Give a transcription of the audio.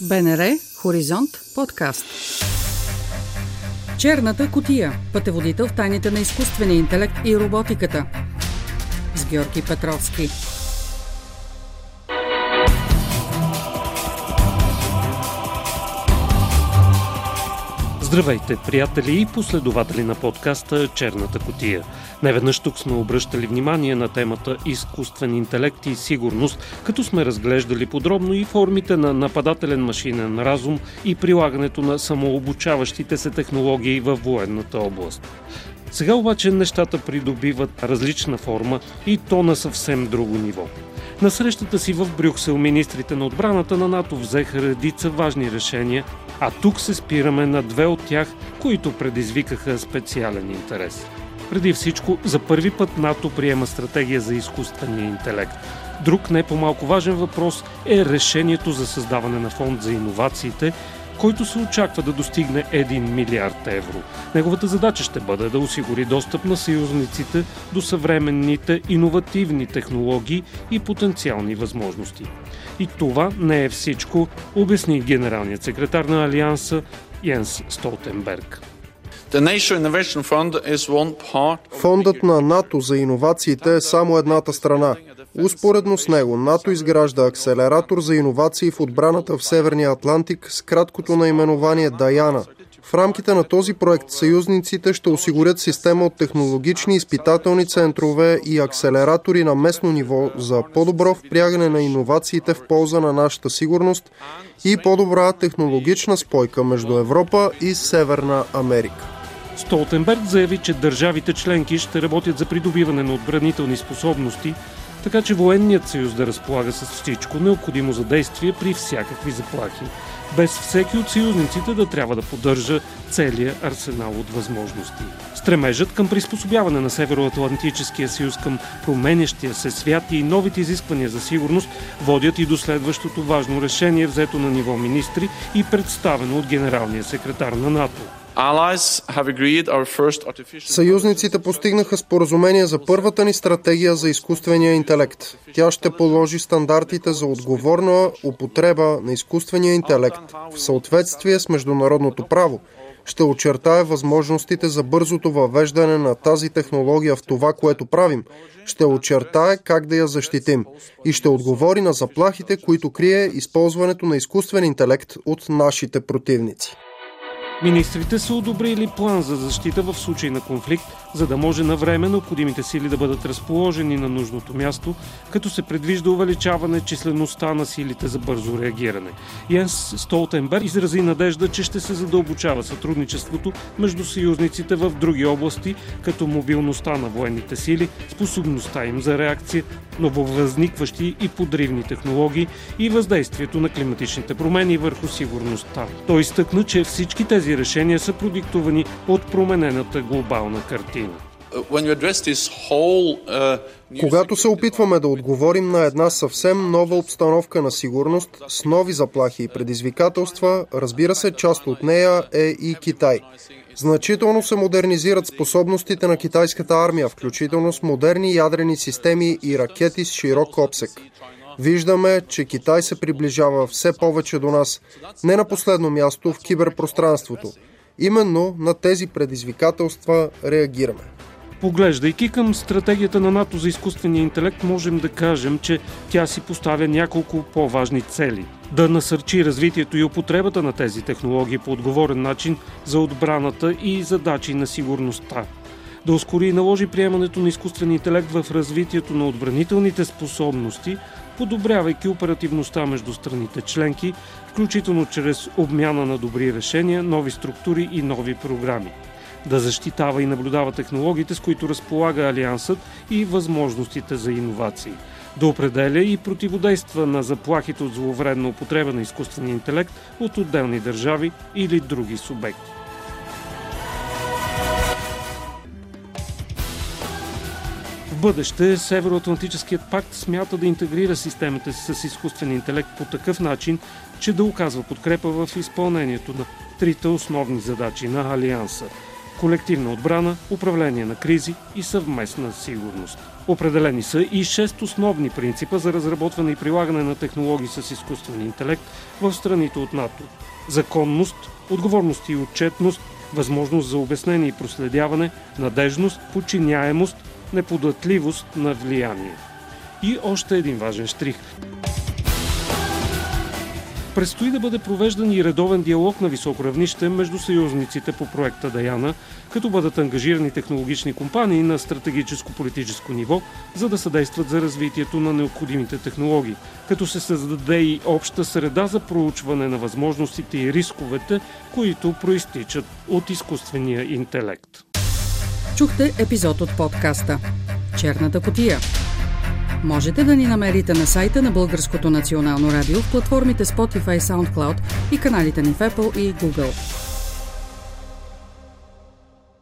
БНР Хоризонт подкаст. Черната котия. Пътеводител в тайните на изкуствения интелект и роботиката. С Георги Петровски. Здравейте, приятели и последователи на подкаста Черната котия. Неведнъж тук сме обръщали внимание на темата изкуствен интелект и сигурност, като сме разглеждали подробно и формите на нападателен машинен разум и прилагането на самообучаващите се технологии във военната област. Сега обаче нещата придобиват различна форма и то на съвсем друго ниво. На срещата си в Брюксел министрите на отбраната на НАТО взеха редица важни решения, а тук се спираме на две от тях, които предизвикаха специален интерес. Преди всичко, за първи път НАТО приема стратегия за изкуствения интелект. Друг не по-малко важен въпрос е решението за създаване на фонд за иновациите, който се очаква да достигне 1 милиард евро. Неговата задача ще бъде да осигури достъп на съюзниците до съвременните иновативни технологии и потенциални възможности. И това не е всичко, обясни генералният секретар на Алианса Йенс Столтенберг. Фондът на НАТО за иновациите е само едната страна. Успоредно с него НАТО изгражда акселератор за иновации в отбраната в Северния Атлантик с краткото наименование Даяна. В рамките на този проект съюзниците ще осигурят система от технологични изпитателни центрове и акселератори на местно ниво за по-добро впрягане на иновациите в полза на нашата сигурност и по-добра технологична спойка между Европа и Северна Америка. Столтенберг заяви, че държавите членки ще работят за придобиване на отбранителни способности, така че военният съюз да разполага с всичко необходимо за действие при всякакви заплахи, без всеки от съюзниците да трябва да поддържа целия арсенал от възможности. Стремежът към приспособяване на Североатлантическия съюз към променящия се свят и новите изисквания за сигурност водят и до следващото важно решение, взето на ниво министри и представено от генералния секретар на НАТО. Съюзниците постигнаха споразумение за първата ни стратегия за изкуствения интелект. Тя ще положи стандартите за отговорна употреба на изкуствения интелект в съответствие с международното право. Ще очертае възможностите за бързото въвеждане на тази технология в това, което правим. Ще очертае как да я защитим и ще отговори на заплахите, които крие използването на изкуствен интелект от нашите противници. Министрите са одобрили план за защита в случай на конфликт, за да може на време необходимите сили да бъдат разположени на нужното място, като се предвижда увеличаване числеността на силите за бързо реагиране. Йенс Столтенберг изрази надежда, че ще се задълбочава сътрудничеството между съюзниците в други области, като мобилността на военните сили, способността им за реакция, нововъзникващи и подривни технологии и въздействието на климатичните промени върху сигурността. Той изтъкна, че всички тези тези решения са продиктувани от променената глобална картина. Uh, Когато се опитваме да отговорим на една съвсем нова обстановка на сигурност с нови заплахи и предизвикателства, разбира се, част от нея е и Китай. Значително се модернизират способностите на китайската армия, включително с модерни ядрени системи и ракети с широк обсек. Виждаме, че Китай се приближава все повече до нас, не на последно място в киберпространството. Именно на тези предизвикателства реагираме. Поглеждайки към стратегията на НАТО за изкуствения интелект, можем да кажем, че тя си поставя няколко по-важни цели. Да насърчи развитието и употребата на тези технологии по отговорен начин за отбраната и задачи на сигурността. Да ускори и наложи приемането на изкуствен интелект в развитието на отбранителните способности, подобрявайки оперативността между страните членки, включително чрез обмяна на добри решения, нови структури и нови програми. Да защитава и наблюдава технологиите, с които разполага Алиансът и възможностите за иновации. Да определя и противодейства на заплахите от зловредна употреба на изкуствения интелект от отделни държави или други субекти. Бъдеще Североатлантическият пакт смята да интегрира системата си с изкуствен интелект по такъв начин, че да оказва подкрепа в изпълнението на трите основни задачи на Алианса колективна отбрана, управление на кризи и съвместна сигурност. Определени са и шест основни принципа за разработване и прилагане на технологии с изкуствен интелект в страните от НАТО. Законност, отговорност и отчетност, възможност за обяснение и проследяване, надежност, подчиняемост, неподатливост на влияние. И още един важен штрих Предстои да бъде провеждан и редовен диалог на високо равнище между съюзниците по проекта Даяна, като бъдат ангажирани технологични компании на стратегическо политическо ниво, за да съдействат за развитието на необходимите технологии, като се създаде и обща среда за проучване на възможностите и рисковете, които проистичат от изкуствения интелект. Чухте епизод от подкаста Черната котия Можете да ни намерите на сайта на Българското национално радио в платформите Spotify, SoundCloud и каналите ни в Apple и Google.